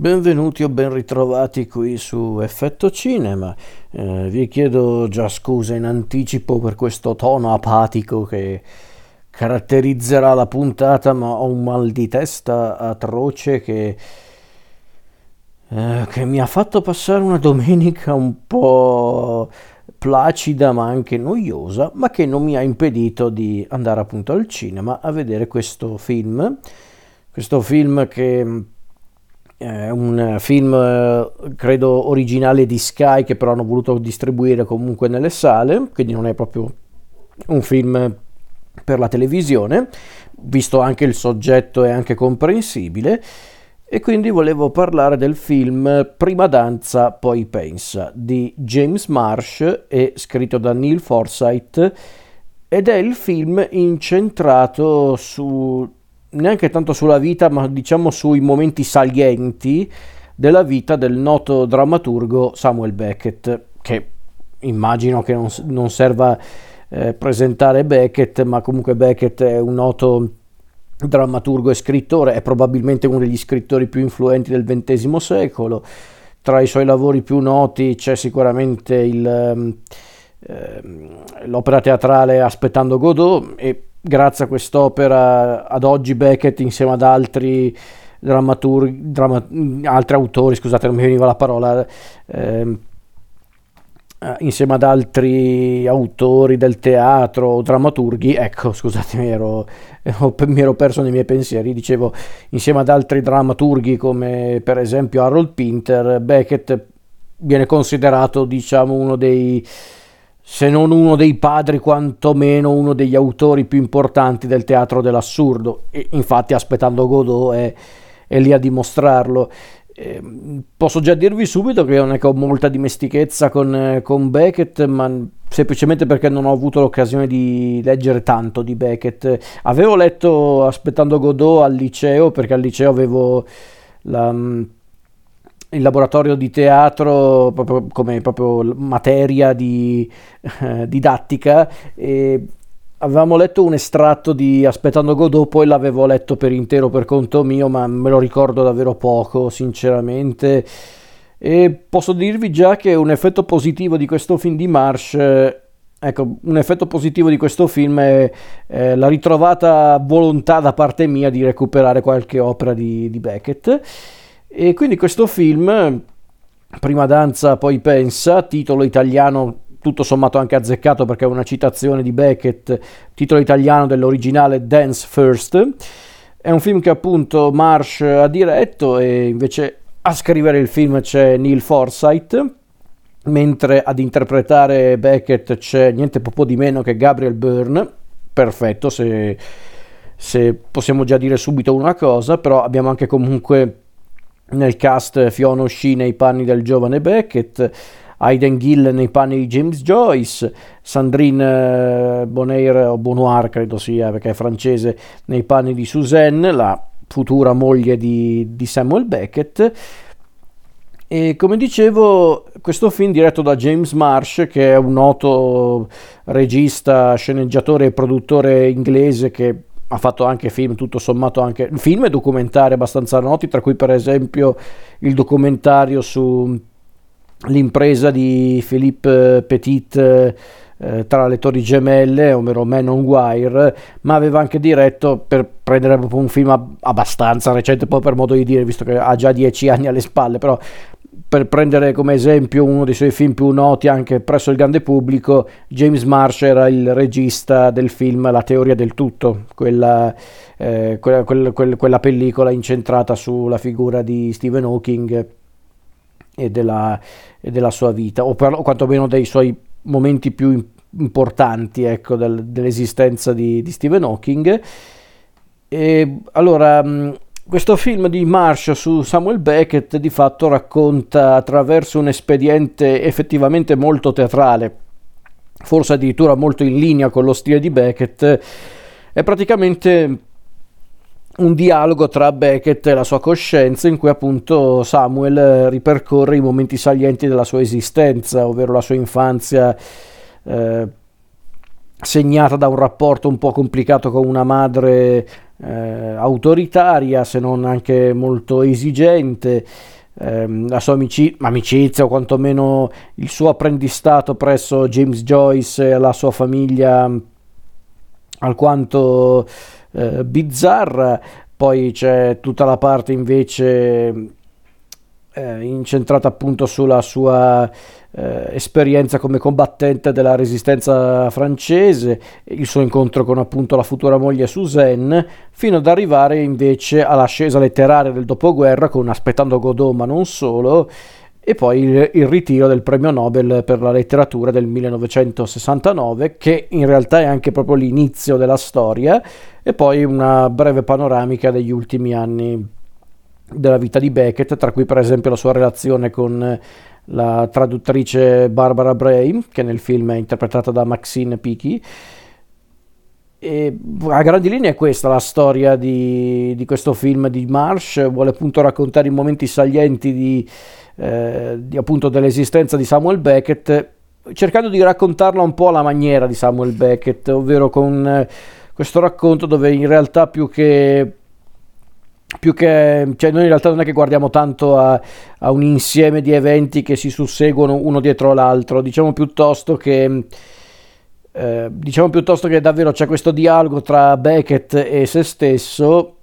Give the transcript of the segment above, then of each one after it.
Benvenuti o ben ritrovati qui su Effetto Cinema. Eh, vi chiedo già scusa in anticipo per questo tono apatico che caratterizzerà la puntata, ma ho un mal di testa atroce che, eh, che mi ha fatto passare una domenica un po' placida ma anche noiosa, ma che non mi ha impedito di andare appunto al cinema a vedere questo film. Questo film che è un film eh, credo originale di Sky che però hanno voluto distribuire comunque nelle sale, quindi non è proprio un film per la televisione, visto anche il soggetto è anche comprensibile. E quindi volevo parlare del film Prima danza, poi pensa di James Marsh e scritto da Neil Forsyth ed è il film incentrato su neanche tanto sulla vita, ma diciamo sui momenti salienti della vita del noto drammaturgo Samuel Beckett, che immagino che non, non serva eh, presentare Beckett, ma comunque Beckett è un noto drammaturgo e scrittore, è probabilmente uno degli scrittori più influenti del XX secolo. Tra i suoi lavori più noti c'è sicuramente il, eh, l'opera teatrale Aspettando Godot e grazie a quest'opera ad oggi Beckett insieme ad altri drammaturghi, dramma, altri autori, scusate non mi veniva la parola, ehm, eh, insieme ad altri autori del teatro, drammaturghi, ecco scusatemi ero, mi ero perso nei miei pensieri, dicevo insieme ad altri drammaturghi come per esempio Harold Pinter, Beckett viene considerato diciamo uno dei se non uno dei padri, quantomeno uno degli autori più importanti del teatro dell'assurdo. E infatti, aspettando Godot è, è lì a dimostrarlo. Eh, posso già dirvi subito che non è che ho molta dimestichezza con, con, Beckett, ma semplicemente perché non ho avuto l'occasione di leggere tanto di Beckett. Avevo letto Aspettando Godot al liceo, perché al liceo avevo la il laboratorio di teatro proprio come proprio materia di eh, didattica e avevamo letto un estratto di Aspettando Godot, poi l'avevo letto per intero per conto mio, ma me lo ricordo davvero poco, sinceramente. E posso dirvi già che un effetto positivo di questo film di Marsh, eh, ecco, un effetto positivo di questo film è eh, la ritrovata volontà da parte mia di recuperare qualche opera di, di Beckett. E quindi questo film, prima danza poi pensa, titolo italiano tutto sommato anche azzeccato perché è una citazione di Beckett, titolo italiano dell'originale Dance First. È un film che appunto Marsh ha diretto e invece a scrivere il film c'è Neil Forsyth, mentre ad interpretare Beckett c'è niente po' di meno che Gabriel Byrne. Perfetto, se, se possiamo già dire subito una cosa, però abbiamo anche comunque nel cast Fiona O'Shea nei panni del giovane Beckett, Aiden Gill nei panni di James Joyce, Sandrine eh, Bonaire o Bonoir credo sia perché è francese nei panni di Suzanne, la futura moglie di, di Samuel Beckett. E come dicevo, questo film diretto da James Marsh, che è un noto regista, sceneggiatore e produttore inglese che ha fatto anche film, tutto sommato anche film e documentari abbastanza noti, tra cui per esempio il documentario sull'impresa di Philippe Petit eh, tra le Torri Gemelle, ovvero Man on Wire, ma aveva anche diretto per prendere un film abbastanza recente, poi per modo di dire, visto che ha già dieci anni alle spalle, però per prendere come esempio uno dei suoi film più noti anche presso il grande pubblico, James Marsh era il regista del film La teoria del tutto, quella, eh, quella, quella, quella pellicola incentrata sulla figura di Stephen Hawking e della, e della sua vita, o, per, o quantomeno dei suoi momenti più importanti ecco, del, dell'esistenza di, di Stephen Hawking. E allora questo film di Marsh su Samuel Beckett di fatto racconta attraverso un espediente effettivamente molto teatrale, forse addirittura molto in linea con lo stile di Beckett, è praticamente un dialogo tra Beckett e la sua coscienza in cui appunto Samuel ripercorre i momenti salienti della sua esistenza, ovvero la sua infanzia eh, segnata da un rapporto un po' complicato con una madre eh, autoritaria, se non anche molto esigente. Ehm, la sua amici- amicizia o quantomeno il suo apprendistato presso James Joyce e la sua famiglia alquanto eh, bizzarra. Poi c'è tutta la parte invece eh, incentrata appunto sulla sua eh, esperienza come combattente della resistenza francese, il suo incontro con appunto la futura moglie Suzanne, fino ad arrivare invece all'ascesa letteraria del dopoguerra con Aspettando Godot ma non solo, e poi il, il, ritiro del premio Nobel per la letteratura del 1969, che in realtà è anche proprio l'inizio della storia, e poi una breve panoramica degli ultimi anni della vita di Beckett, tra cui per esempio la sua relazione con la traduttrice Barbara Bray, che nel film è interpretata da Maxine Pichi. E a grandi linee è questa la storia di, di questo film di Marsh, vuole appunto raccontare i momenti salienti di, eh, di, dell'esistenza di Samuel Beckett, cercando di raccontarla un po' alla maniera di Samuel Beckett, ovvero con eh, questo racconto dove in realtà più che più che cioè noi in realtà non è che guardiamo tanto a, a, un insieme di eventi che si susseguono uno dietro l'altro, diciamo piuttosto che eh, diciamo piuttosto che davvero c'è questo dialogo tra Beckett e se stesso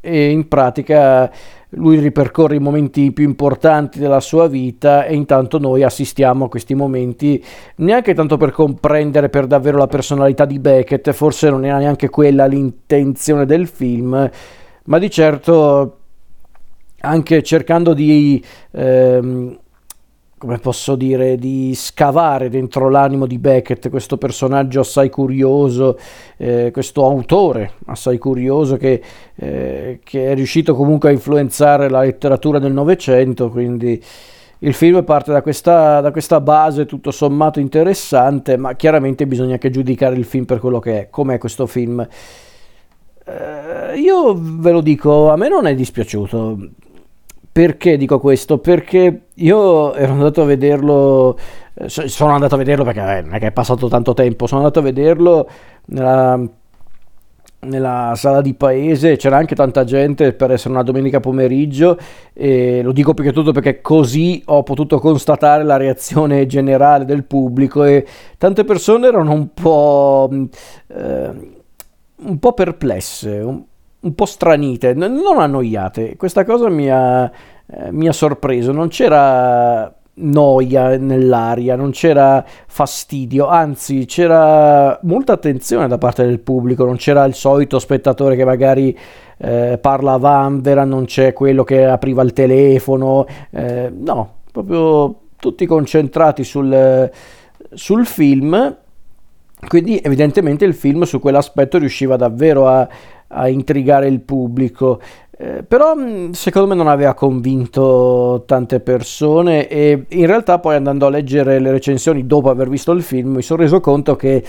e in pratica lui ripercorre i momenti più importanti della sua vita e intanto noi assistiamo a questi momenti neanche tanto per comprendere per davvero la personalità di Beckett, forse non era neanche quella l'intenzione del film, ma di certo anche cercando di, ehm, come posso dire, di scavare dentro l'animo di Beckett questo personaggio assai curioso, eh, questo autore assai curioso che, eh, che, è riuscito comunque a influenzare la letteratura del Novecento, quindi il film parte da questa, da questa base tutto sommato interessante, ma chiaramente bisogna anche giudicare il film per quello che è, com'è questo film. Eh, io ve lo dico, a me non è dispiaciuto. Perché dico questo? Perché io ero andato a vederlo, eh, sono andato a vederlo perché eh, non è che è passato tanto tempo, sono andato a vederlo nella, nella sala di paese, c'era anche tanta gente per essere una domenica pomeriggio e lo dico più che tutto perché così ho potuto constatare la reazione generale del pubblico e tante persone erano un po'... Eh, un po' perplesse, un, un po' stranite, non annoiate. Questa cosa mi ha, eh, mi ha sorpreso, non c'era noia nell'aria, non c'era fastidio, anzi c'era molta attenzione da parte del pubblico, non c'era il solito spettatore che magari eh, parla a vanvera, non c'è quello che apriva il telefono, eh, no, proprio tutti concentrati sul, sul film quindi evidentemente il film su quell'aspetto riusciva davvero a, a intrigare il pubblico. Eh, però secondo me non aveva convinto tante persone e in realtà poi andando a leggere le recensioni dopo aver visto il film mi sono reso conto che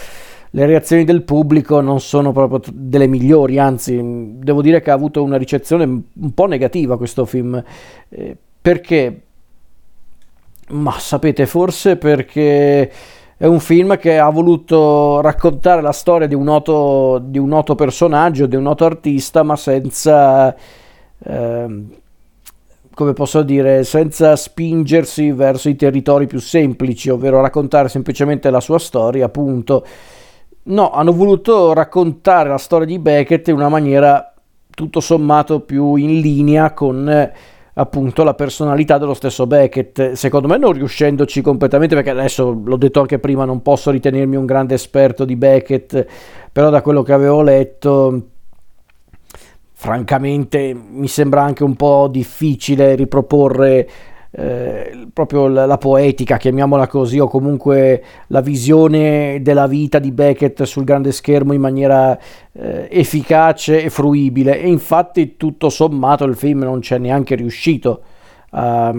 le reazioni del pubblico non sono proprio delle migliori, anzi devo dire che ha avuto una ricezione un po' negativa questo film. Eh, perché? Ma sapete, forse perché è un film che ha voluto raccontare la storia di un noto, di un noto personaggio, di un noto artista, ma senza, eh, come posso dire, senza spingersi verso i territori più semplici, ovvero raccontare semplicemente la sua storia, appunto. No, hanno voluto raccontare la storia di Beckett in una maniera tutto sommato più in linea con appunto la personalità dello stesso Beckett. Secondo me non riuscendoci completamente, perché adesso l'ho detto anche prima, non posso ritenermi un grande esperto di Beckett, però da quello che avevo letto francamente mi sembra anche un po' difficile riproporre eh, proprio la, la, poetica, chiamiamola così, o comunque la visione della vita di Beckett sul grande schermo in maniera eh, efficace e fruibile. E infatti, tutto sommato, il film non c'è neanche riuscito a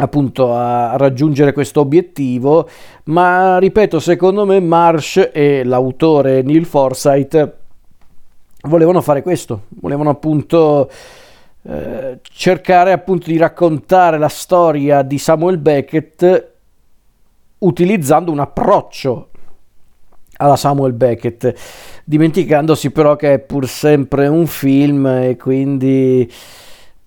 appunto a raggiungere questo obiettivo ma ripeto secondo me Marsh e l'autore Neil Forsyth volevano fare questo volevano appunto eh, cercare appunto di raccontare la storia di Samuel Beckett utilizzando un approccio alla Samuel Beckett, dimenticandosi però che è pur sempre un film e quindi,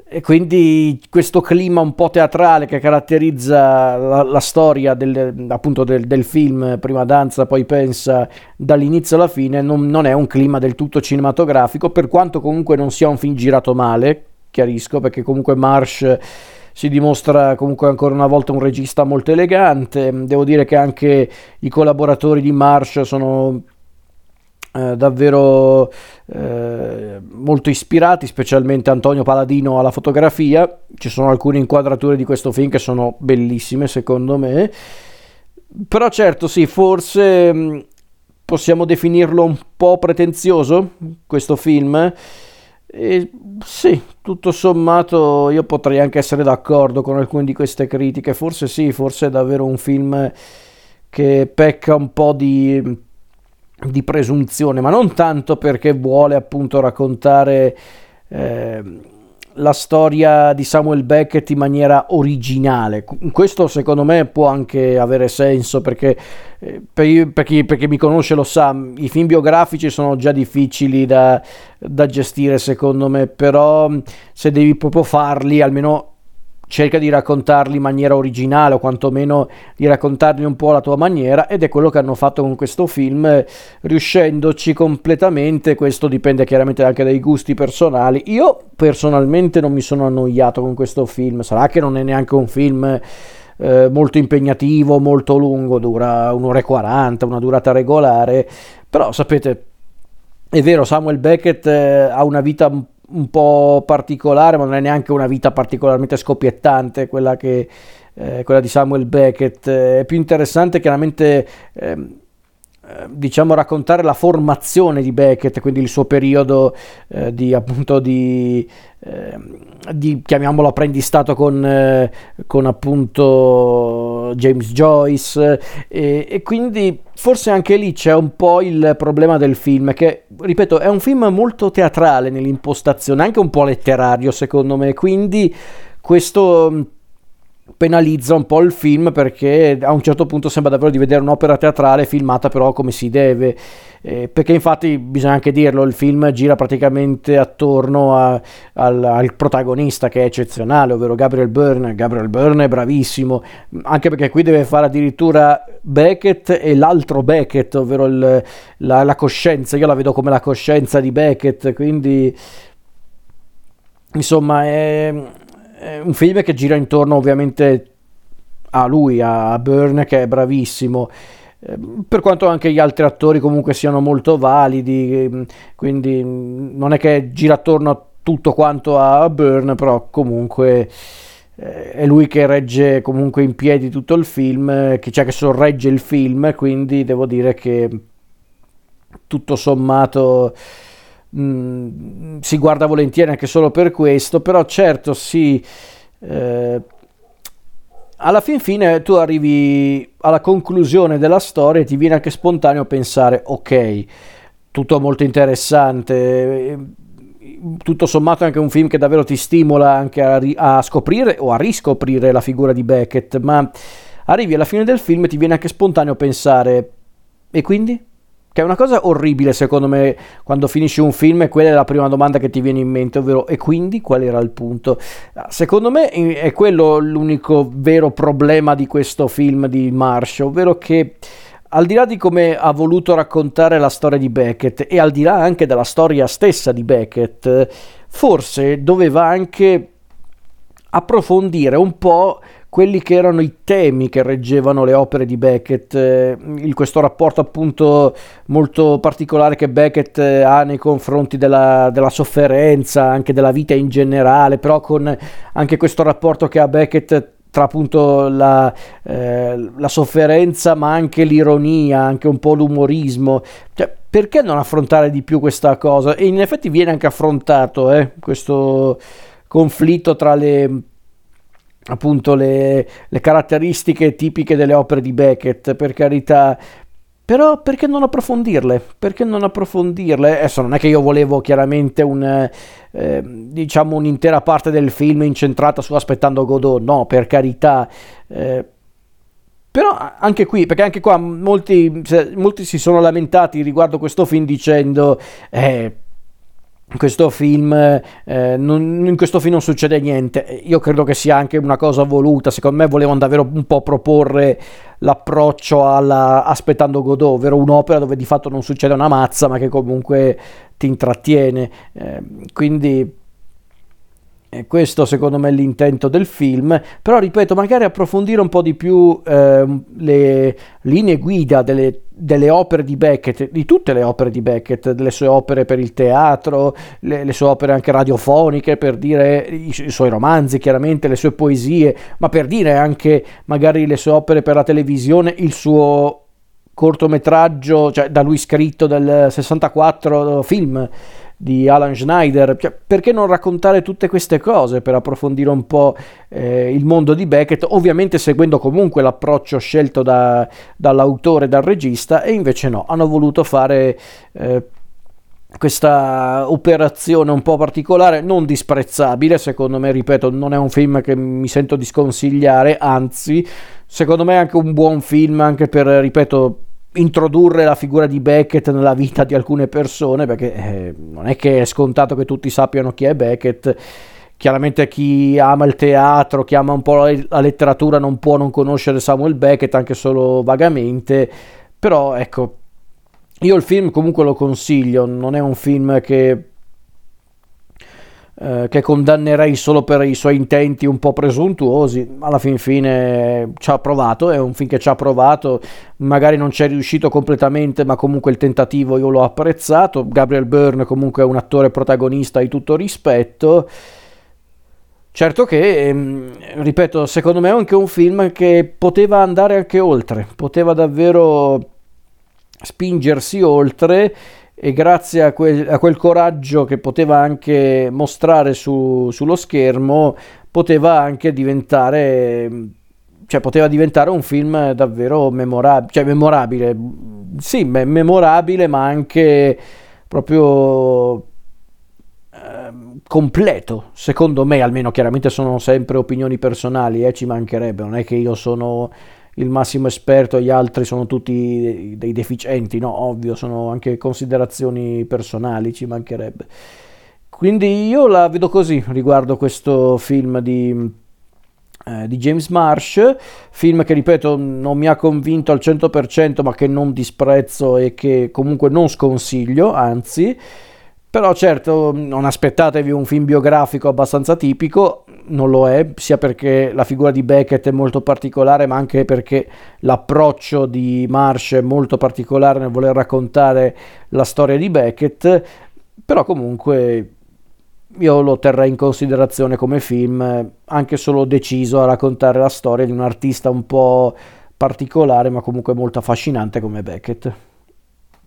e quindi questo clima un po' teatrale che caratterizza la, la storia del, appunto del, del, film, prima danza, poi pensa, dall'inizio alla fine, non, non è un clima del tutto cinematografico, per quanto comunque non sia un film girato male, chiarisco, perché comunque Marsh si dimostra comunque ancora una volta un regista molto elegante. Devo dire che anche i collaboratori di Marsh sono eh, davvero eh, molto ispirati, specialmente Antonio Paladino alla fotografia. Ci sono alcune inquadrature di questo film che sono bellissime, secondo me. Però certo, sì, forse mm, possiamo definirlo un po' pretenzioso questo film. E sì, tutto sommato io potrei anche essere d'accordo con alcune di queste critiche, forse sì, forse è davvero un film che pecca un po' di, di presunzione, ma non tanto perché vuole appunto raccontare eh, la storia di Samuel Beckett in maniera originale. Questo secondo me può anche avere senso perché eh, per, per, chi, per, chi, mi conosce lo sa, i film biografici sono già difficili da, da gestire secondo me, però se devi proprio farli almeno cerca di raccontarli in maniera originale o quantomeno di raccontarli un po' alla tua maniera ed è quello che hanno fatto con questo film riuscendoci completamente. Questo dipende chiaramente anche dai gusti personali. Io personalmente non mi sono annoiato con questo film. Sarà che non è neanche un film eh, molto impegnativo molto lungo dura un'ora e 40 una durata regolare. Però sapete è vero Samuel Beckett eh, ha una vita un un po' particolare, ma non è neanche una vita particolarmente scoppiettante quella, che, eh, quella di Samuel Beckett. È più interessante chiaramente eh, diciamo raccontare la formazione di Beckett, quindi il suo periodo eh, di appunto di, eh, di chiamiamolo apprendistato con, eh, con appunto James Joyce e, e, quindi forse anche lì c'è un po' il problema del film che ripeto è un film molto teatrale nell'impostazione, anche un po' letterario secondo me, quindi questo penalizza un po' il film perché a un certo punto sembra davvero di vedere un'opera teatrale filmata però come si deve. Eh, perché infatti bisogna anche dirlo il film gira praticamente attorno a, al, al, protagonista che è eccezionale ovvero Gabriel Byrne. Gabriel Byrne è bravissimo anche perché qui deve fare addirittura Beckett e l'altro Beckett ovvero il, la, la coscienza. Io la vedo come la coscienza di Beckett quindi insomma è è un film che gira intorno ovviamente a lui, a Byrne che è bravissimo. Ehm, per quanto anche gli altri attori comunque siano molto validi, ehm, quindi non è che gira attorno a tutto quanto a Byrne, però comunque eh, è lui che regge comunque in piedi tutto il film, che, cioè che sorregge il film, quindi devo dire che tutto sommato mh, mm, si guarda volentieri anche solo per questo, però certo sì, eh, alla fin fine tu arrivi alla conclusione della storia e ti viene anche spontaneo pensare, ok, tutto molto interessante, tutto sommato è anche un film che davvero ti stimola anche a, a, scoprire o a riscoprire la figura di Beckett, ma arrivi alla fine del film e ti viene anche spontaneo pensare, e quindi? Che è una cosa orribile secondo me quando finisci un film e quella è la prima domanda che ti viene in mente, ovvero e quindi qual era il punto? Secondo me è quello l'unico vero problema di questo film di Marsh, ovvero che al di là di come ha voluto raccontare la storia di Beckett e al di là anche della storia stessa di Beckett, forse doveva anche approfondire un po' quelli che erano i temi che reggevano le opere di Beckett, eh, il, questo rapporto appunto molto particolare che Beckett eh, ha nei confronti della, della, sofferenza, anche della vita in generale, però con anche questo rapporto che ha Beckett tra appunto la, eh, la sofferenza ma anche l'ironia, anche un po' l'umorismo. Cioè, perché non affrontare di più questa cosa? E in effetti viene anche affrontato eh, questo conflitto tra le appunto le, le, caratteristiche tipiche delle opere di Beckett, per carità. Però perché non approfondirle? Perché non approfondirle? Adesso non è che io volevo chiaramente un, eh, diciamo un'intera parte del film incentrata su Aspettando Godot, no, per carità. Eh, Però anche qui, perché anche qua molti, molti si sono lamentati riguardo questo film dicendo... Eh, questo film, eh, non, in questo film non succede niente. Io credo che sia anche una cosa voluta. Secondo me volevano davvero un po' proporre l'approccio alla Aspettando Godot, ovvero un'opera dove di fatto non succede una mazza, ma che comunque ti intrattiene. Eh, quindi e questo secondo me è l'intento del film, però ripeto, magari approfondire un po' di più eh, le linee guida delle, delle, opere di Beckett, di tutte le opere di Beckett, delle sue opere per il teatro, le, le sue opere anche radiofoniche, per dire i, i, suoi romanzi, chiaramente le sue poesie, ma per dire anche magari le sue opere per la televisione, il suo cortometraggio, cioè da lui scritto del 64 film di Alan Schneider, cioè, perché non raccontare tutte queste cose per approfondire un po' eh, il mondo di Beckett, ovviamente seguendo comunque l'approccio scelto da, dall'autore, dal regista, e invece no, hanno voluto fare eh, questa operazione un po' particolare, non disprezzabile, secondo me, ripeto, non è un film che mi sento di sconsigliare, anzi, secondo me è anche un buon film, anche per, ripeto, introdurre la figura di Beckett nella vita di alcune persone, perché eh, non è che è scontato che tutti sappiano chi è Beckett. Chiaramente chi ama il teatro, chi ama un po' la letteratura non può non conoscere Samuel Beckett anche solo vagamente, però ecco, io il film comunque lo consiglio, non è un film che eh, che condannerei solo per i suoi intenti un po' presuntuosi, alla fin fine ci ha provato, è un film che ci ha provato, magari non ci è riuscito completamente, ma comunque il tentativo io l'ho apprezzato, Gabriel Byrne comunque è un attore protagonista di tutto rispetto. Certo che, ehm, ripeto, secondo me è anche un film che poteva andare anche oltre, poteva davvero spingersi oltre e grazie a quel, a quel, coraggio che poteva anche mostrare su, sullo schermo poteva anche diventare cioè poteva diventare un film davvero memorabile cioè memorabile. Sì memorabile ma anche proprio eh, completo secondo me almeno chiaramente sono sempre opinioni personali eh, ci mancherebbe non è che io sono il massimo esperto e gli altri sono tutti dei deficienti, no, ovvio, sono anche considerazioni personali, ci mancherebbe. Quindi io la vedo così riguardo questo film di, eh, di James Marsh, film che ripeto non mi ha convinto al 100% ma che non disprezzo e che comunque non sconsiglio, anzi però certo, non aspettatevi un film biografico abbastanza tipico, non lo è, sia perché la figura di Beckett è molto particolare, ma anche perché l'approccio di Marsh è molto particolare nel voler raccontare la storia di Beckett, però comunque io lo terrei in considerazione come film, anche solo deciso a raccontare la storia di un artista un po' particolare, ma comunque molto affascinante come Beckett.